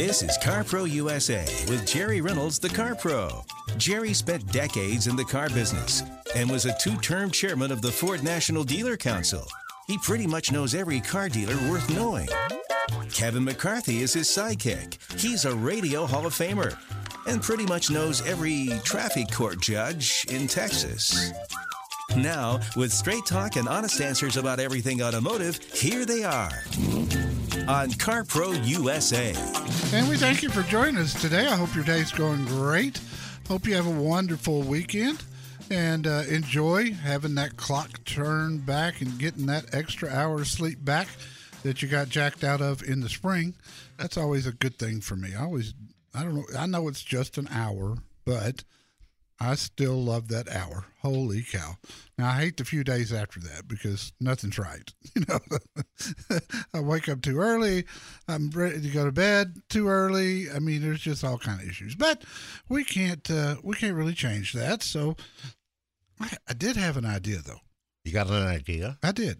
This is CarPro USA with Jerry Reynolds, the Car Pro. Jerry spent decades in the car business and was a two term chairman of the Ford National Dealer Council. He pretty much knows every car dealer worth knowing. Kevin McCarthy is his sidekick. He's a radio Hall of Famer and pretty much knows every traffic court judge in Texas. Now, with straight talk and honest answers about everything automotive, here they are on CarPro USA. And we thank you for joining us today. I hope your day's going great. Hope you have a wonderful weekend and uh, enjoy having that clock turned back and getting that extra hour of sleep back that you got jacked out of in the spring. That's always a good thing for me. I always, I don't know, I know it's just an hour, but I still love that hour. Holy cow. Now, I hate the few days after that because nothing's right. You know, I wake up too early. I'm ready to go to bed too early. I mean, there's just all kind of issues, but we can't, uh, we can't really change that. So I, I did have an idea though. You got an idea? I did.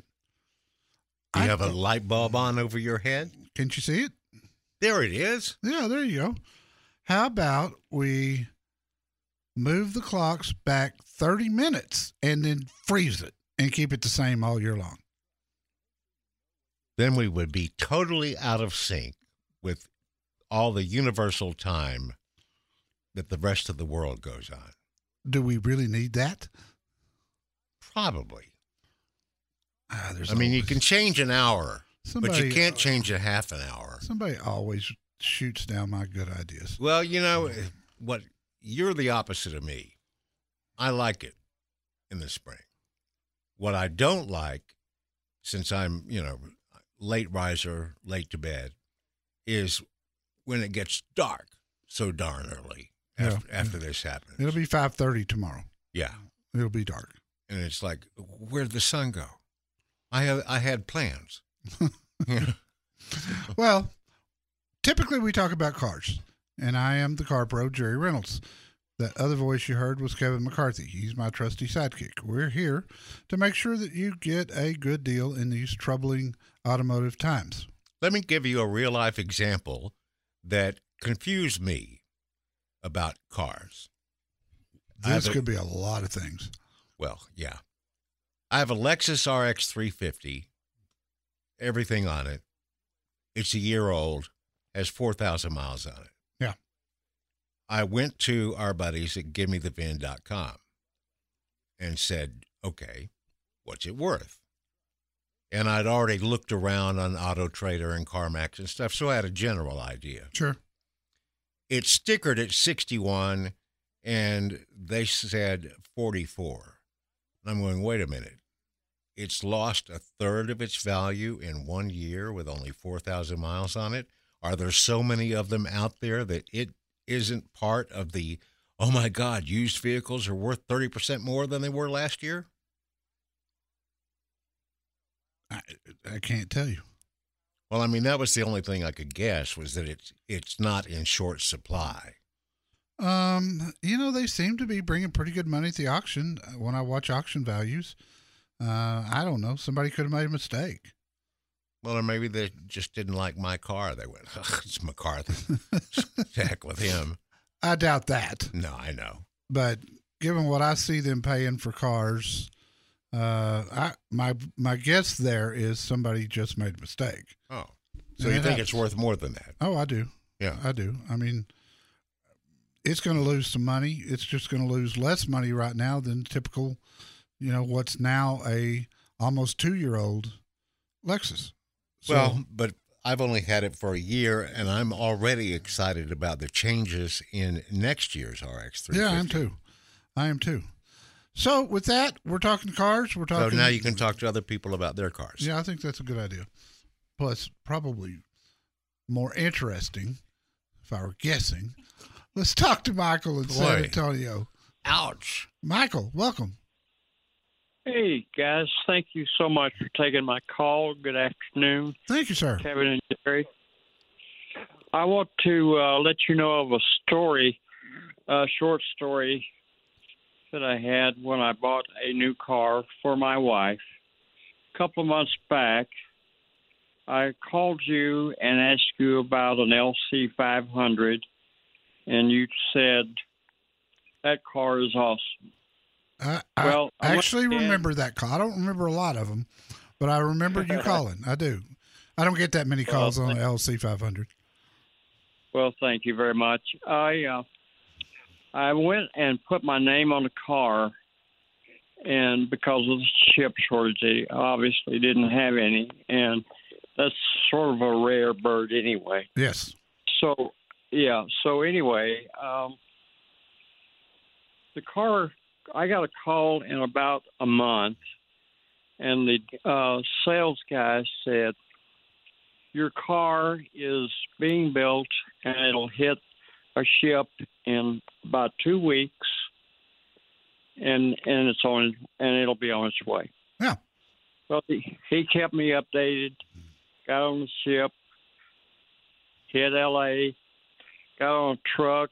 You I- have a light bulb on over your head? Can't you see it? There it is. Yeah, there you go. How about we move the clocks back 30 minutes and then freeze it and keep it the same all year long? Then we would be totally out of sync with all the universal time that the rest of the world goes on. Do we really need that? Probably. Ah, there's I mean, you can change an hour, but you can't change a half an hour. Somebody always shoots down my good ideas. Well, you know what? You're the opposite of me. I like it in the spring. What I don't like, since I'm, you know, late riser, late to bed, is when it gets dark so darn early after, Yeah. after this happens. It'll be 5:30 tomorrow. yeah. It'll be dark. And it's like, where'd the sun go? I have, I had plans. Yeah. Well, typically we talk about cars, and I am the car pro, Jerry Reynolds. That other voice you heard was Kevin McCarthy. He's my trusty sidekick. We're here to make sure that you get a good deal in these troubling automotive times. Let me give you a real life example that confused me about cars. This a- could be a lot of things. Well, yeah. I have a Lexus RX 350, everything on it. It's a year old, has 4,000 miles on it. I went to our buddies at givemethevin.com and said, okay, what's it worth? And I'd already looked around on Auto Trader and CarMax and stuff, so I had a general idea. Sure. It's stickered at 61 and they said 44. And I'm going, wait a minute. It's lost a third of its value in one year with only 4,000 miles on it. Are there so many of them out there that it isn't part of the, oh my God, used vehicles are worth 30% more than they were last year? I, I can't tell you. Well, I mean, that was the only thing I could guess was that it's, it's not in short supply. Um, you know, they seem to be bringing pretty good money at the auction. Uh, When I watch auction values, uh, I don't know. Somebody could have made a mistake. Well, or maybe they just didn't like my car. They went, "Ugh, it's McCarthy. Heck with him. I doubt that. No, I know. But given what I see them paying for cars, Uh, I my my guess there is somebody just made a mistake. Oh, so And you it think happens. it's worth more than that? Oh, I do. Yeah. I do. I mean, it's going to lose some money. It's just going to lose less money right now than typical. You know what's now a almost two year old Lexus. So, well, but I've only had it for a year, and I'm already excited about the changes in next year's RX three. yeah, I am too. I am too. So with that, we're talking cars. We're talking. So now you can talk to other people about their cars. Yeah, I think that's a good idea. Plus, probably more interesting, if I were guessing. Let's talk to Michael in San Antonio. Ouch. Michael, welcome. Hey guys, thank you so much for taking my call. Good afternoon, Thank you, sir. Kevin and Jerry. I want to uh, let you know of a story, a short story that I had when I bought a new car for my wife. A couple of months back, I called you and asked you about an LC 500, and you said that car is awesome. I, Well, I actually remember that call. I don't remember a lot of them, but I remember you calling. I do. I don't get that many Well, calls on the LC 500. Well, thank you very much. I uh, I went and put my name on the car, and because of the chip shortage, they obviously didn't have any, and that's sort of a rare bird anyway. Yes. So, yeah. So anyway, um, the car. I got a call in about a month, and the uh, sales guy said, "Your car is being built, and it'll hit a ship in about two weeks, and and it's on, and it'll be on its way." Yeah. Well, he, he kept me updated. Got on the ship, hit L.A., got on a truck,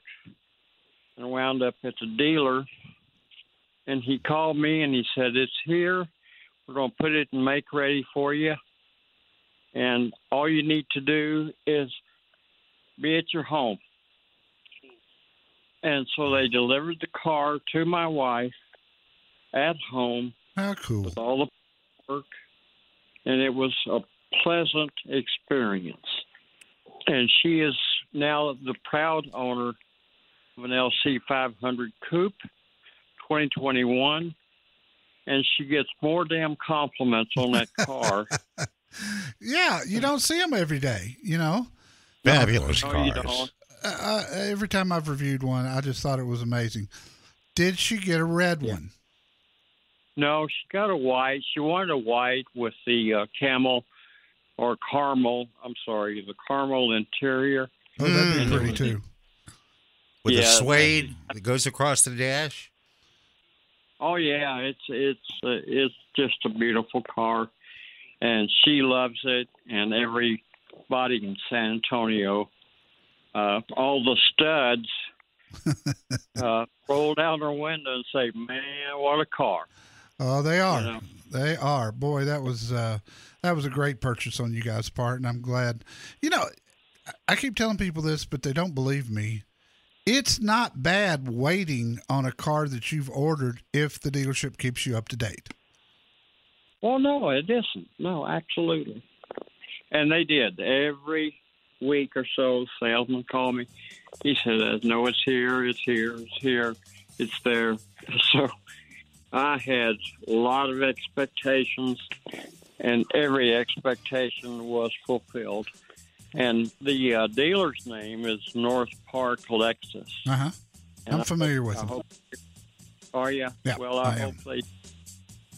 and wound up at the dealer. And he called me and he said, "It's here. We're going to put it in make ready for you. And all you need to do is be at your home." And so they delivered the car to my wife at home How cool. with all the work, and it was a pleasant experience. And she is now the proud owner of an LC 500 Coupe 2021, and she gets more damn compliments on that car. Yeah, you don't see them every day, you know? Fabulous No, you cars. don't. Uh, uh, every time I've reviewed one, I just thought it was amazing. Did she get a red one? No, she got a white. She wanted a white with the uh, camel or caramel. I'm sorry, the caramel interior. Oh, that'd Mm. be pretty too. With Yeah. a suede that goes across the dash. Oh yeah, it's it's uh, it's just a beautiful car, and she loves it. And everybody in San Antonio, uh, all the studs, uh, roll down their window and say, "Man, what a car!" Oh, they are. know. They are. Boy, that was uh, that was a great purchase on you guys' part, and I'm glad. You know, I keep telling people this, but they don't believe me. It's not bad waiting on a car that you've ordered if the dealership keeps you up to date. Well, no, it isn't. No, absolutely. And they did every week or so. Salesman called me. He said, uh, "No, it's here. It's here. It's here. It's there." So I had a lot of expectations, and every expectation was fulfilled. And the uh, dealer's name is North Park Lexus. Uh huh. I'm I familiar hope- with I them. hope, are you? Yeah, Well, I, I am. hope they.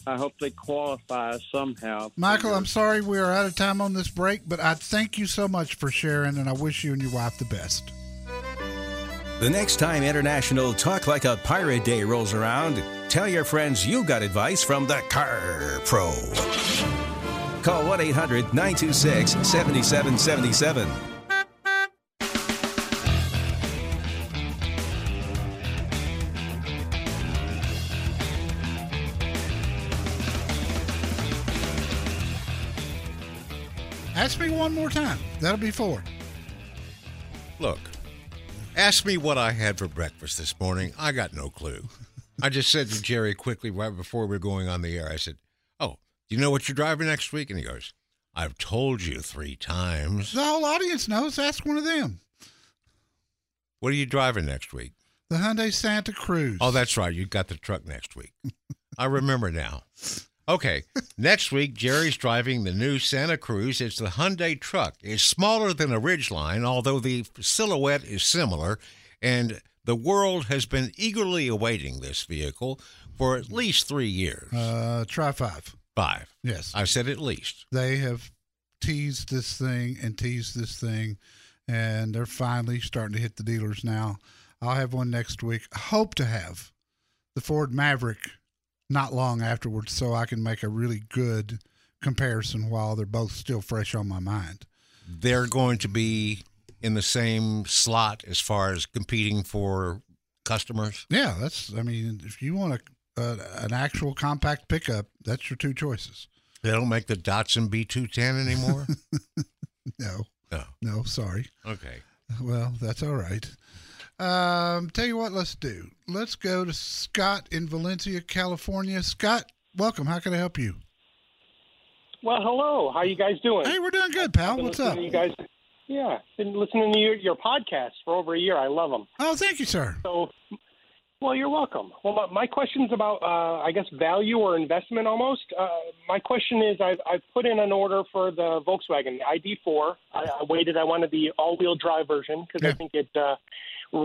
I hope they qualify somehow. Michael, your- I'm sorry we are out of time on this break, but I thank you so much for sharing, and I wish you and your wife the best. The next time International Talk Like a Pirate Day rolls around, tell your friends you got advice from the Car Pro. Call 1 800 926 7777. Ask me one more time. That'll be four. Look, ask me what I had for breakfast this morning. I got no clue. I just said to Jerry quickly right before we are going on the air, I said, do you know what you're driving next week? And he goes, I've told you three times. The whole audience knows. Ask one of them. What are you driving next week? The Hyundai Santa Cruz. Oh, that's right. You got the truck next week. I remember now. Okay, next week Jerry's driving the new Santa Cruz. It's the Hyundai truck. It's smaller than a Ridgeline, although the silhouette is similar, and the world has been eagerly awaiting this vehicle for at least three years. Uh, try five. Five. Yes. I said at least. They have teased this thing and teased this thing, and they're finally starting to hit the dealers now. I'll have one next week. I hope to have the Ford Maverick not long afterwards so I can make a really good comparison while they're both still fresh on my mind. They're going to be in the same slot as far as competing for customers. Yeah, that's. I mean, if you want a uh, an actual compact pickup, that's your two choices. They don't make the Datsun B210 anymore? no. No. No, sorry. Okay. Well, that's all right. Um, tell you what, let's do. Let's go to Scott in Valencia, California. Scott, welcome. How can I help you? Well, hello. How you guys doing? Hey, we're doing good, pal. What's up? You guys, yeah, been listening to your, your podcast for over a year. I love them. Oh, thank you, sir. So, well, you're welcome. Well, my, question's about, uh, I guess, value or investment almost. Uh, my question is I've, I've put in an order for the Volkswagen, the ID4. I, I waited. I wanted the all wheel drive version because Yeah. I think it uh,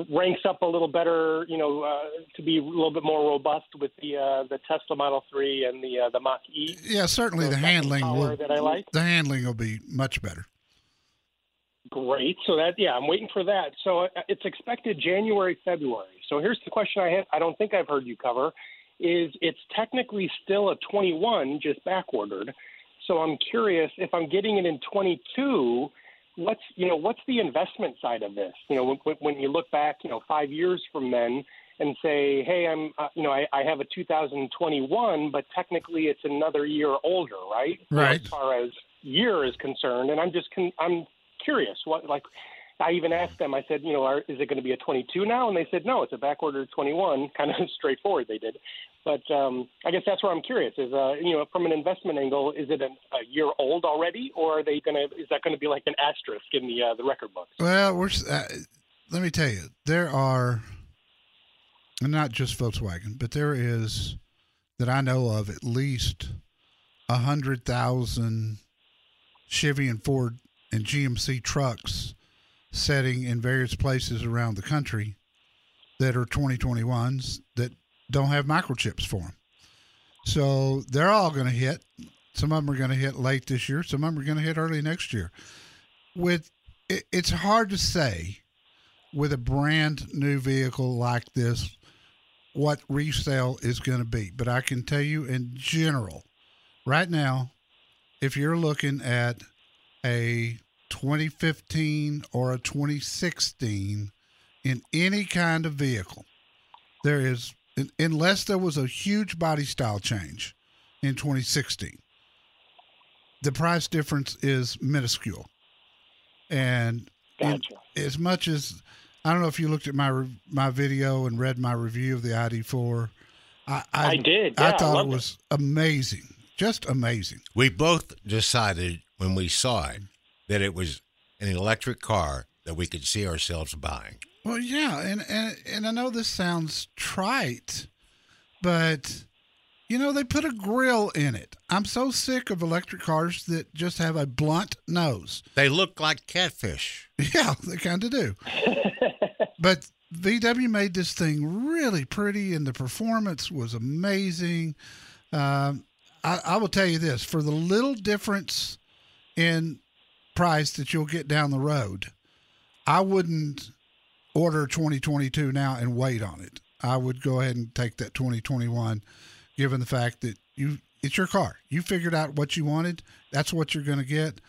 ranks up a little better, you know, uh, to be a little bit more robust with the uh, the Tesla Model 3 and the uh, the Mach E. Yeah, certainly So the handling will. that I like. The handling will be much better. Great. So that yeah, I'm waiting for that. So uh, it's expected January, February. So here's the question I have. I don't think I've heard you cover. Is it's technically still a 21, just back ordered. So I'm curious if I'm getting it in 22. What's you know what's the investment side of this? You know when, when you look back, you know five years from then and say, hey, I'm uh, you know I, I have a 2021, but technically it's another year older, right? Right. as far as year is concerned, and I'm just con- I'm curious what like I even asked them. I said, you know, are, is it going to be a 22 now? And they said, no, it's a back order 21. Kind of straightforward. They did, but um, I guess that's where I'm curious. Is uh, you know, from an investment angle, is it an, a year old already, or are they going to? Is that going to be like an asterisk in the uh, the record books? Well, we're. Uh, let me tell you, there are, and not just Volkswagen, but there is that I know of at least a hundred thousand Chevy and Ford and GMC trucks setting in various places around the country that are 2021s that don't have microchips for them. So they're all going to hit. Some of them are going to hit late this year. Some of them are going to hit early next year. With it, it's hard to say with a brand new vehicle like this what resale is going to be, but I can tell you in general, right now, if you're looking at a 2015 or a 2016 in any kind of vehicle, there is unless there was a huge body style change in 2016 the price difference is minuscule. And in- as much as i don't know if you looked at my my video and read my review of the id4 i i, I did, i yeah, I thought it loved it. was amazing just amazing. We both decided when we saw it that it was an electric car that we could see ourselves buying. Well, yeah, and, and and I know this sounds trite, but you know they put a grill in it. I'm so sick of electric cars that just have a blunt nose. They look like catfish. Yeah, they kind of do. but VW made this thing really pretty, and the performance was amazing. Um, I, I will tell you this: for the little difference in price that you'll get down the road, I wouldn't order 2022 now and wait on it. I would go ahead and take that 2021, given the fact that you it's your car. You figured out what you wanted. That's what you're going to get.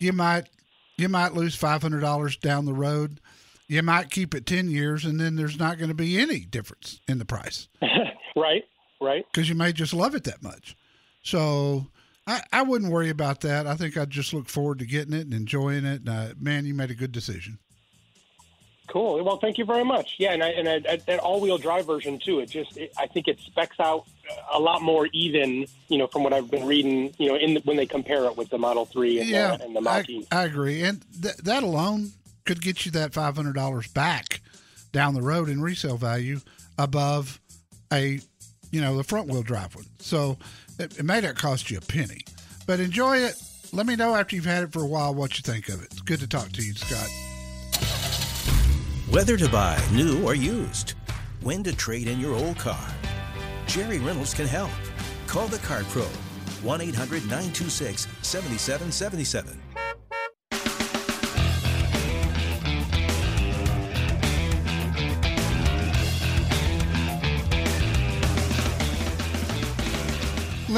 You might you might lose five hundred dollars down the road. You might keep it ten years, and then there's not going to be any difference in the price right. Right. because you may just love it that much. So I, I wouldn't worry about that. I think I'd just look forward to getting it and enjoying it. And uh, man, you made a good decision. Cool. Well, thank you very much. Yeah, and I, and I, that all-wheel drive version too. It just, it, I think it specs out a lot more even. You know, from what I've been reading. You know, in the, when they compare it with the Model Three and yeah, the, and the Mach E. I, I agree, and th- that alone could get you that five hundred dollars back down the road in resale value above a, you know, the front wheel drive one. So it, it may not cost you a penny, but enjoy it. Let me know after you've had it for a while what you think of it. It's good to talk to you, Scott. Whether to buy new or used, when to trade in your old car. Jerry Reynolds can help. Call the Car Pro 1 800 926 7777.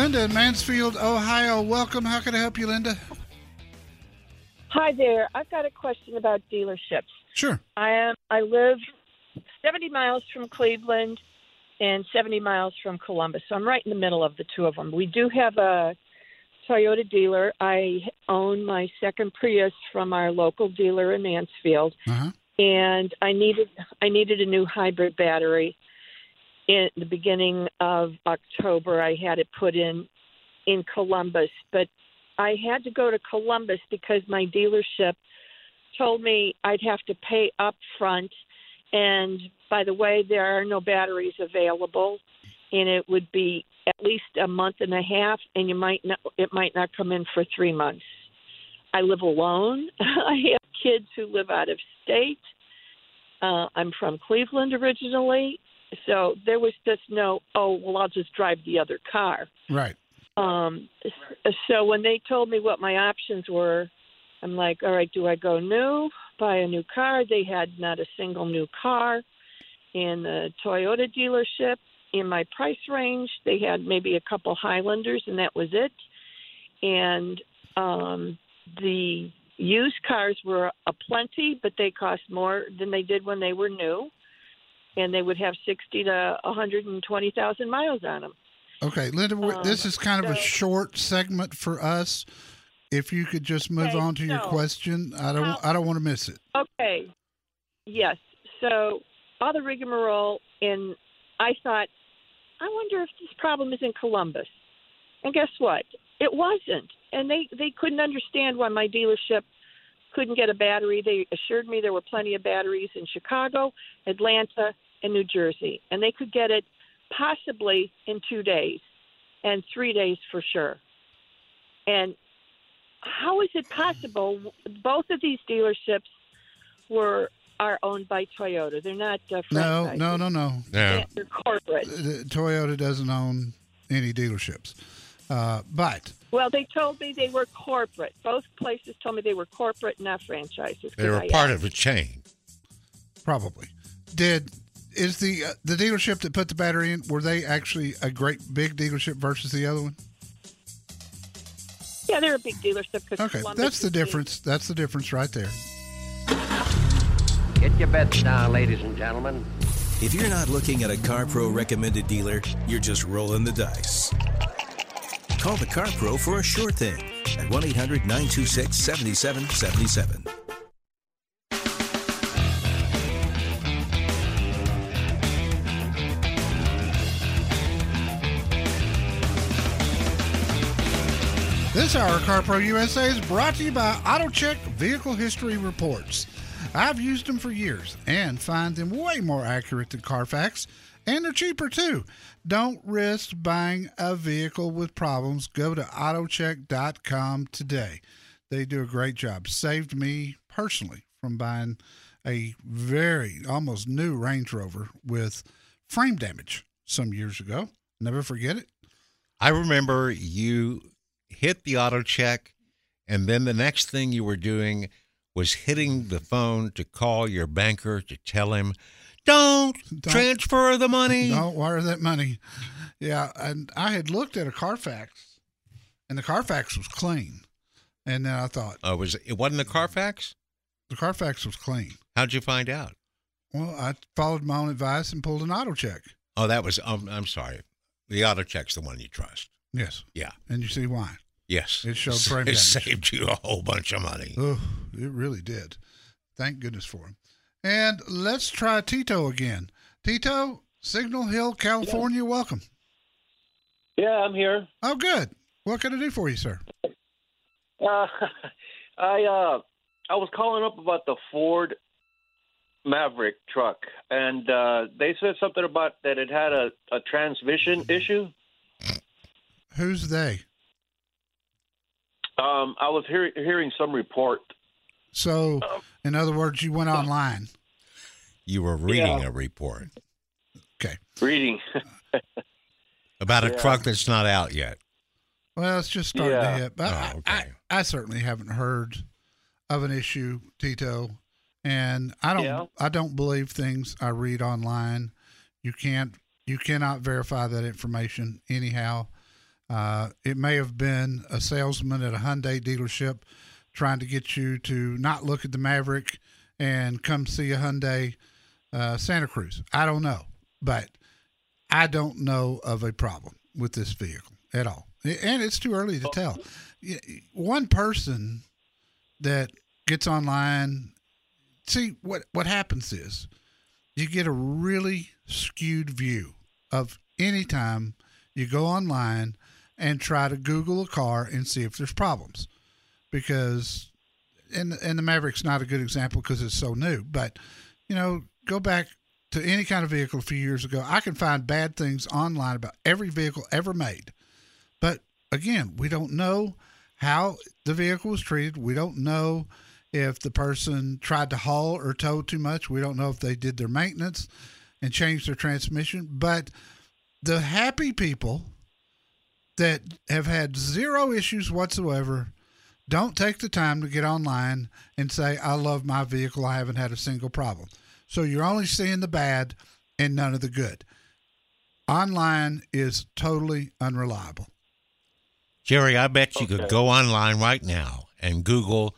Linda in Mansfield, Ohio. Welcome. How can I help you, Linda? Hi there. I've got a question about dealerships. Sure. I am. I live 70 miles from Cleveland and 70 miles from Columbus, so I'm right in the middle of the two of them. We do have a Toyota dealer. I own my second Prius from our local dealer in Mansfield, Uh-huh. and I needed I needed a new hybrid battery. In the beginning of October, I had it put in in Columbus, but I had to go to Columbus because my dealership told me I'd have to pay up front. And by the way, there are no batteries available, and it would be at least a month and a half, and you might not, it might not come in for three months. I live alone. I have kids who live out of state. Uh, I'm from Cleveland originally, so there was just no, oh, well, I'll just drive the other car. Right. Um, so when they told me what my options were, I'm like, all right, do I go new, buy a new car? They had not a single new car in the Toyota dealership in my price range. They had maybe a couple Highlanders, and that was it. And um, the used cars were a plenty, but they cost more than they did when they were new, and they would have sixty to one hundred and twenty thousand miles on them. Okay, Linda, Um, this is kind of a short segment for us. If you could just move Okay, on to your so question, I don't how- I don't want to miss it. Okay. Yes. So all the rigmarole, and I thought, I wonder if this problem is in Columbus. And guess what? It wasn't. And they they couldn't understand why my dealership couldn't get a battery. They assured me there were plenty of batteries in Chicago, Atlanta, and New Jersey, and they could get it possibly in two days, and three days for sure. And how is it possible? Both of these dealerships were are owned by Toyota. They're not uh, No, franchises. no, no, no. No. They're corporate. Toyota doesn't own any dealerships, uh, but Well, they told me they were corporate. Both places told me they were corporate, not franchises. They were part of a chain. probably did. Is the uh, the dealership that put the battery in? Were they actually a great big dealership versus the other one? Yeah, they're a big dealership. 'cause Okay, Columbus that's the is big. difference. That's the difference right there. Get your bets down, ladies and gentlemen. If you're not looking at a CarPro recommended dealer, you're just rolling the dice. Call the Car Pro for a sure thing at 1 800 926 7777. This hour of CarPro USA is brought to you by AutoCheck Vehicle History Reports. I've used them for years and find them way more accurate than Carfax, and they're cheaper too. Don't risk buying a vehicle with problems. Go to AutoCheck.com today. They do a great job. Saved me personally from buying a very almost new Range Rover with frame damage some years ago. Never forget it. I remember you hit the auto check, and then the next thing you were doing was hitting the phone to call your banker to tell him, don't, Don't- transfer the money. Don't wire that money. Yeah, and I had looked at a Carfax, and the Carfax was clean. And then I thought Oh, was it wasn't the Carfax? the Carfax was clean. How'd you find out? Well, I followed my own advice and pulled an auto check. Oh, that was. Um, I'm sorry. The auto check's the one you trust. Yes, Yeah. and you see why? Yes. It showed frame It damage. saved you a whole bunch of money. Oh, it really did. Thank goodness for him. And let's try Tito again. Tito, Signal Hill, California, welcome. Yeah, I'm here. Oh, good. What can I do for you, sir? Uh, I uh, I was calling up about the Ford Maverick truck, and uh, they said something about that it had a, a transmission issue. Who's they? Um, I was hear- hearing some report. So, in other words, you went online. You were reading Yeah. a report Okay. Reading. about a Yeah. truck that's not out yet. Well, it's just starting Yeah. to hit. But I- Oh, I, okay. I, certainly haven't heard of an issue, Tito. And I don't Yeah. I don't believe things I read online. You can't you cannot verify that information anyhow. Uh, it may have been a salesman at a Hyundai dealership trying to get you to not look at the Maverick and come see a Hyundai uh, Santa Cruz. I don't know, but I don't know of a problem with this vehicle at all, and it's too early to tell. One person that gets online, see what what happens is you get a really skewed view of any time you go online and try to Google a car and see if there's problems, because and and the Maverick's not a good example because it's so new, but you know go back to any kind of vehicle a few years ago, I can find bad things online about every vehicle ever made. But again, we don't know how the vehicle was treated. We don't know if the person tried to haul or tow too much. We don't know if they did their maintenance and changed their transmission. But the happy people that have had zero issues whatsoever don't take the time to get online and say, I love my vehicle. I haven't had a single problem. So you're only seeing the bad and none of the good. Online is totally unreliable. Jerry, I bet you could go online right now and Google.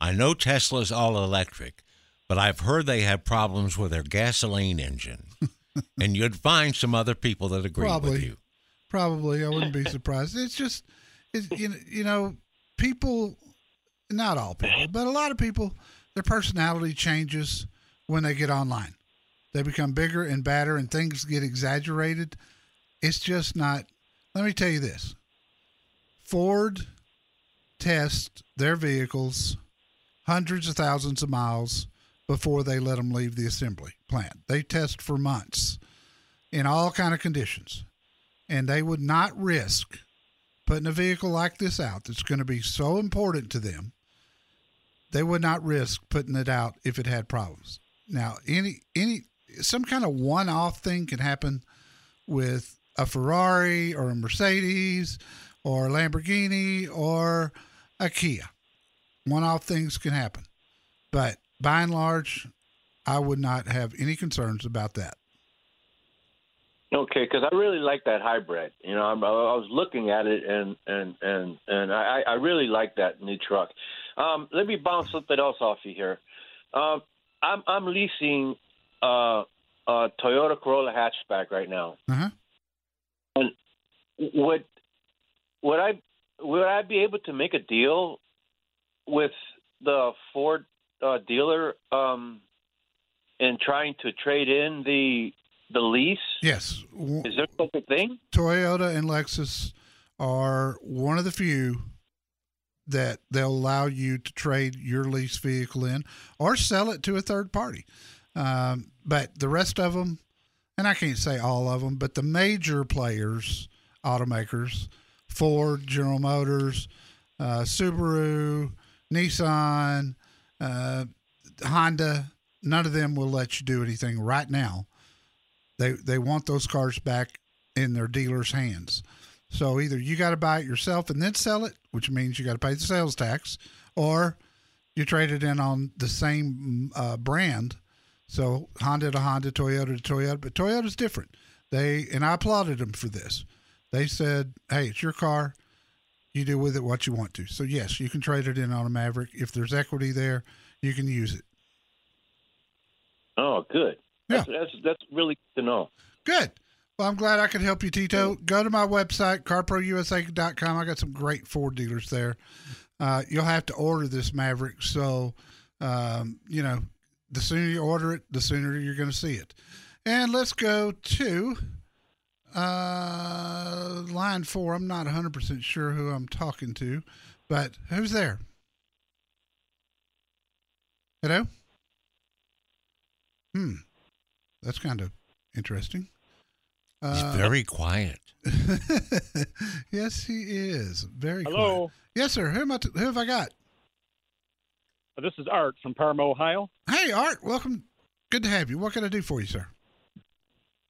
I know Tesla's all electric, but I've heard they have problems with their gasoline engine. and you'd find some other people that agree with Probably. you. Probably, I wouldn't be surprised. It's just, it's, you know, you know, people, not all people, but a lot of people, their personality changes when they get online. They become bigger and badder, and things get exaggerated. It's just not. Let me tell you this: Ford tests their vehicles hundreds of thousands of miles before they let them leave the assembly plant. They test for months in all kind of conditions and they would not risk putting a vehicle like this out that's going to be so important to them they would not risk putting it out if it had problems. Now any any some kind of one-off thing can happen with a ferrari or a mercedes or a lamborghini or a kia. One-off things can happen. But by and large i would not have any concerns about that Okay, because I really like that hybrid. You know, I'm, I was looking at it, and and and and I, I really like that new truck. Um, let me bounce something else off you here. Um, I'm I'm leasing uh, a Toyota Corolla hatchback right now. uh-huh And would would I would I be able to make a deal with the Ford uh, dealer um, in trying to trade in the the lease? yes Is there such a thing? Toyota and Lexus are one of the few that they'll allow you to trade your lease vehicle in or sell it to a third party. Um, but the rest of them, and I can't say all of them, but the major players, automakers, Ford, General Motors, uh, Subaru, Nissan, uh, Honda, none of them will let you do anything right now. They they want those cars back in their dealers' hands. So either you got to buy it yourself and then sell it, which means you got to pay the sales tax, or you trade it in on the same uh, brand. So Honda to Honda, Toyota to Toyota, but Toyota's different. They and I applauded them for this. They said, "Hey, it's your car. You do with it what you want to." So yes, you can trade it in on a Maverick if there's equity there. You can use it. Oh, good. Yeah. That's, that's that's really good to know. Good. Well, I'm glad I could help you, Tito. Go to my website, carprousa.com. I got some great Ford dealers there. Uh, you'll have to order this Maverick. So, um, you know, the sooner you order it, the sooner you're going to see it. And let's go to uh, line four. I'm not 100% sure who I'm talking to, but who's there? Hello? Hmm. That's kind of interesting. He's Uh, very quiet. yes, he is. Very quiet. Hello. quiet. Yes, sir. Who, am I t- who have I got? This is Art from Parma, Ohio. Hey, Art. Welcome. Good to have you. What can I do for you, sir?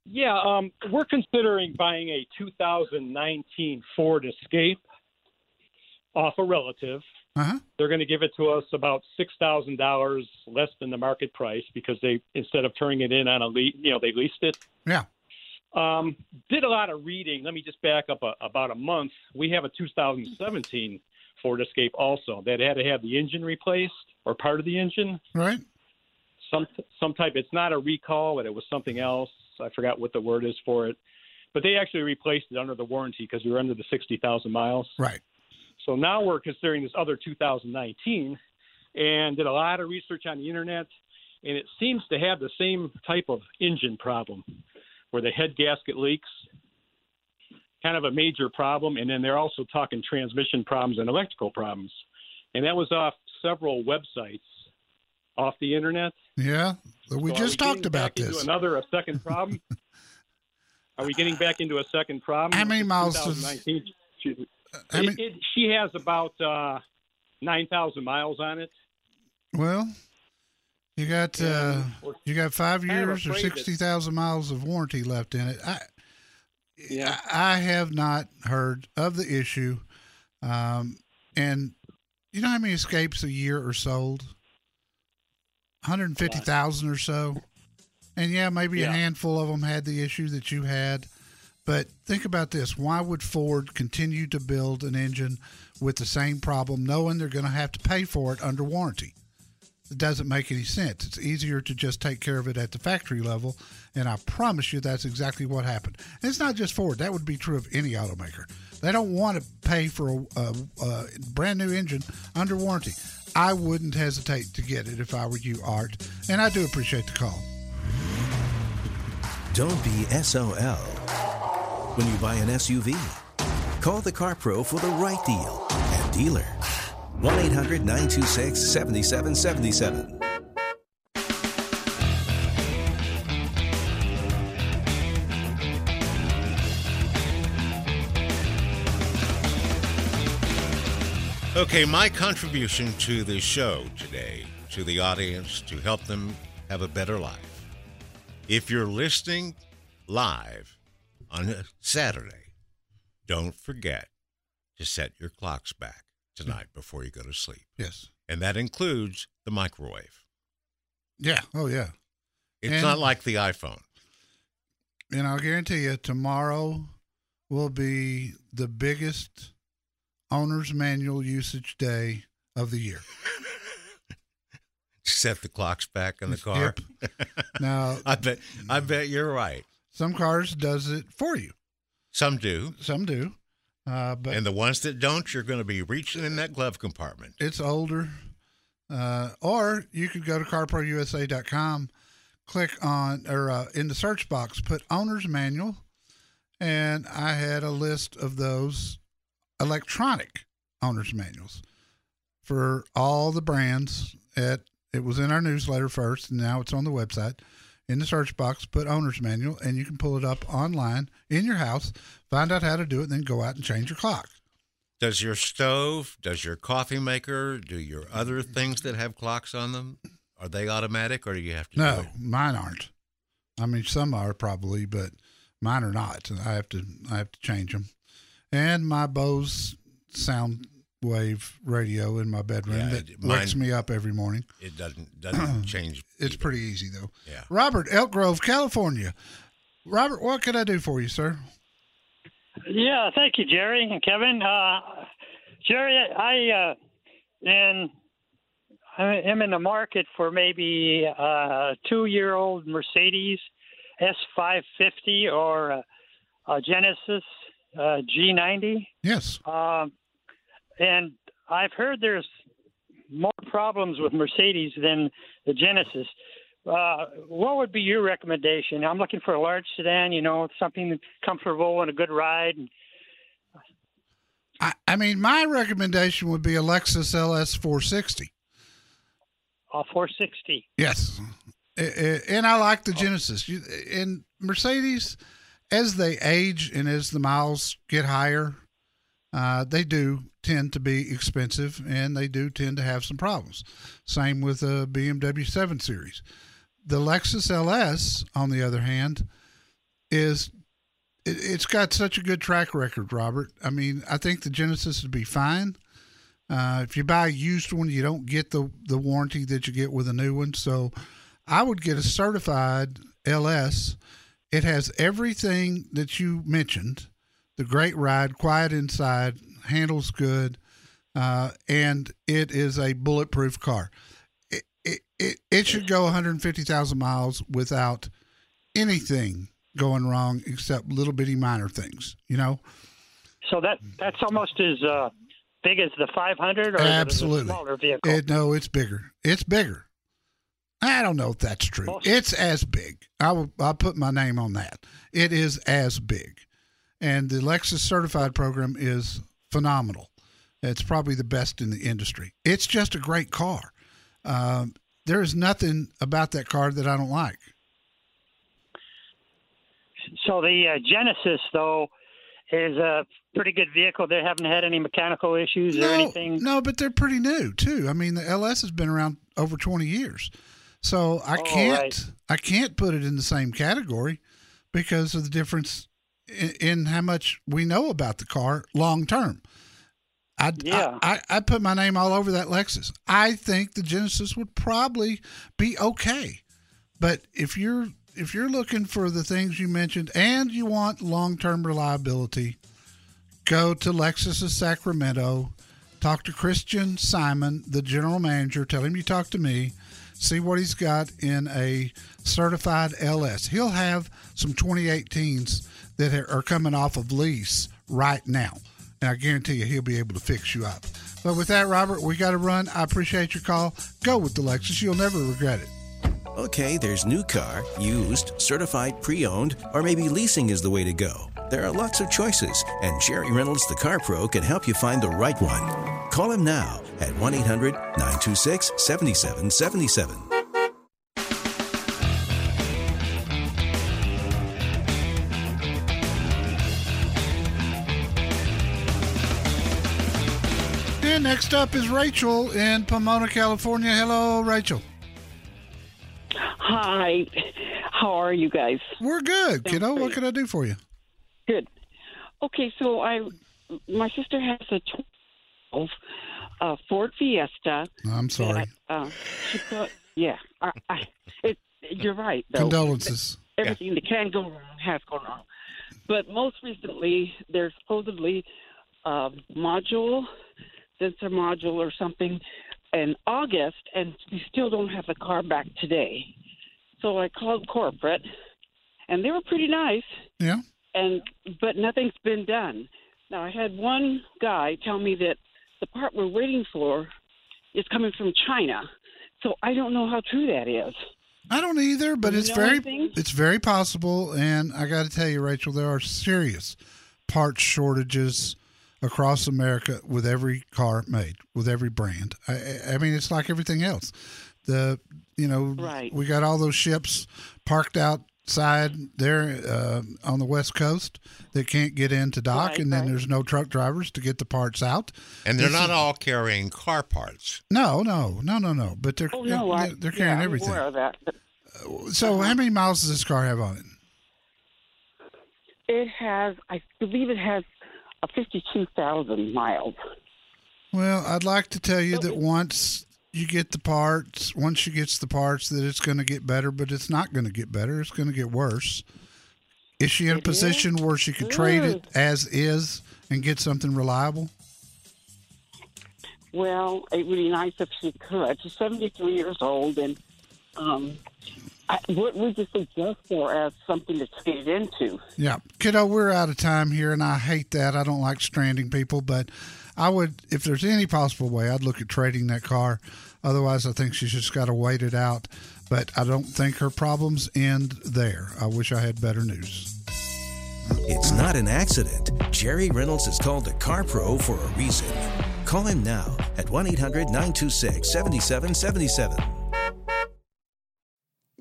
Yeah, um, we're considering buying a 2019 Ford Escape off a relative. Uh-huh. They're going to give it to us about six thousand dollars less than the market price because they instead of turning it in on a lease, you know, they leased it. Yeah. Um, did a lot of reading. Let me just back up a, about a month. We have a 2017 Ford Escape also that had to have the engine replaced or part of the engine. Right. Some some type. It's not a recall, but it was something else. I forgot what the word is for it. But they actually replaced it under the warranty because we were under the 60,000 miles. Right. So now we're considering this other 2019 and did a lot of research on the internet, and it seems to have the same type of engine problem where the head gasket leaks. Kind of a major problem. And then they're also talking transmission problems and electrical problems. And that was off several websites off the internet. Yeah. We So just getting talked about back into this. Another, a second problem? are we getting back into a second problem? How many miles does- 2019. She, it- it- she has about uh, 9,000 miles on it. Well, you got uh, you got five years or sixty thousand miles of warranty left in it. I Yeah. I I have not heard of the issue, um, and you know how many escapes a year are sold? One hundred fifty thousand or so, and yeah, maybe a handful of them had the issue that you had. But think about this: Why would Ford continue to build an engine with the same problem, knowing they're going to have to pay for it under warranty? It doesn't make any sense. It's easier to just take care of it at the factory level, and I promise you that's exactly what happened. And it's not just Ford; that would be true of any automaker. They don't want to pay for a, a, a brand new engine under warranty. I wouldn't hesitate to get it if I were you, Art, and I do appreciate the call. Don't be SOL when you buy an SUV. Call the Car Pro for the right deal and dealer. 1 800 926 7777. Okay, my contribution to the show today, to the audience, to help them have a better life. If you're listening live on a Saturday, don't forget to set your clocks back tonight before you go to sleep. Yes. And that includes the microwave. Yeah. Oh, yeah. It's And- not like the iPhone. And I'll guarantee you, tomorrow will be the biggest owner's manual usage day of the year. Set the clocks back in the car. Now, I bet I bet you're right. Some cars does it for you. Some do. Some do. Uh, but And the ones that don't, you're going to be reaching in that glove compartment. it's older. Uh, or you could go to carprousa.com, click on, or uh, in the search box, put owner's manual. And I had a list of those electronic owner's manuals for all the brands at it was in our newsletter first and now it's on the website in the search box put owner's manual and you can pull it up online in your house find out how to do it and then go out and change your clock. Does your stove, does your coffee maker, do your other things that have clocks on them, are they automatic or do you have to do no mine aren't. I mean some are probably but mine are not i have to i have to change them and my bose sound wave radio in my bedroom Yeah, that it- wakes me up every morning It doesn't doesn't change. it's pretty easy though Yeah. Robert, Elk Grove, California. Robert, what can I do for you, sir? Yeah, thank you, Jerry and Kevin. Uh, Jerry, I uh, and I am in the market for maybe a two-year-old Mercedes S550 or a, a Genesis uh, G90. Yes. Um, and I've heard there's more problems with Mercedes than the Genesis. Uh, what would be your recommendation? I'm looking for a large sedan, you know, something comfortable and a good ride. I, I mean, my recommendation would be a Lexus LS 460. A 460. Yes, and I like the Genesis. And Mercedes, as they age and as the miles get higher, uh, they do tend to be expensive and they do tend to have some problems. Same with a BMW 7 Series. The Lexus LS, on the other hand, is it, it's got such a good track record, Robert. I mean, I think the Genesis would be fine. Uh, if you buy a used one, you don't get the the warranty that you get with a new one. So, I would get a certified LS. It has everything that you mentioned the great ride, quiet inside, handles good, uh, and it is a bulletproof car. It, it, it, it should go 150,000 miles without anything going wrong except little bitty minor things, you know? So that that's almost as uh, big as the 500 or Absolutely. smaller vehicle? It, no, it's bigger. It's bigger. I don't know if that's true. It's as big. I will. I'll put my name on that. It is as big and the Lexus certified program is phenomenal. It's probably the best in the industry. It's just a great car. Um, there is nothing about that car that I don't like. So the uh, Genesis, though, is a pretty good vehicle. They haven't had any mechanical issues no, or anything. No, but they're pretty new too. I mean, the LS has been around over twenty years, so I Oh, can't right. I can't put it in the same category because of the difference in, in how much we know about the car long term. I, Yeah. I, I, I put my name all over that Lexus. I think the Genesis would probably be okay, but if you're if you're looking for the things you mentioned and you want long term reliability, go to Lexus of Sacramento. Talk to Christian Simon, the general manager. Tell him you talked to me. See what he's got in a certified LS. He'll have some 2018s that are coming off of lease right now. And I guarantee you he'll be able to fix you up. But with that, Robert, we got to run. I appreciate your call. Go with the Lexus. You'll never regret it. Okay, there's new car, used, certified, pre owned, or maybe leasing is the way to go. There are lots of choices, and Jerry Reynolds, the Car Pro, can help you find the right one. Call him now at 1 800 926 7777. And next up is Rachel in Pomona, California. Hello, Rachel. Hi. How are you guys? We're good, kiddo. What can I do for you? Good. Okay, so I my sister has a 12 uh, Ford Fiesta. I'm sorry. Uh, she put, yeah, I, I, it, you're right. Though. Condolences. Everything that can go wrong has gone wrong. But most recently, there's supposedly a module, sensor module or something, in August, and we still don't have the car back today. So I called corporate, and they were pretty nice Yeah. and but nothing's been done. Now I had one guy tell me that the part we're waiting for is coming from China, so I don't know how true that is. I don't either, but Do it's very anything? it's very possible. And I got to tell you, Rachel, there are serious parts shortages across America with every car made, with every brand. I- I, I mean, it's like everything else. The you know, Right. we got all those ships parked outside there uh, on the west coast that can't get into dock, Right, and then right. there's no truck drivers to get the parts out. And they're This not is- all carrying car parts. No, no, no, no, no. But they're Oh no, I, they're, they're carrying yeah, I'm everything. aware of that. But So, how many miles does this car have on it? it has, I believe, it has fifty-two thousand miles. Well, I'd like to tell you that once you get the parts, once she gets the parts, that it's going to get better, but it's not going to get better. It's going to get worse. Is she in a position where she could trade it as is and get something reliable? Well, it would be nice if she could. She's seventy-three years old, and um, I, what would you suggest for as something to trade into? Yeah, kiddo, we're out of time here, and I hate that. I don't like stranding people, but I would, if there's any possible way, I'd look at trading that car. Otherwise, I think she's just got to wait it out. But I don't think her problems end there. I wish I had better news. It's not an accident. Jerry Reynolds is called the Car Pro for a reason. Call him now at 1 800 926 7777.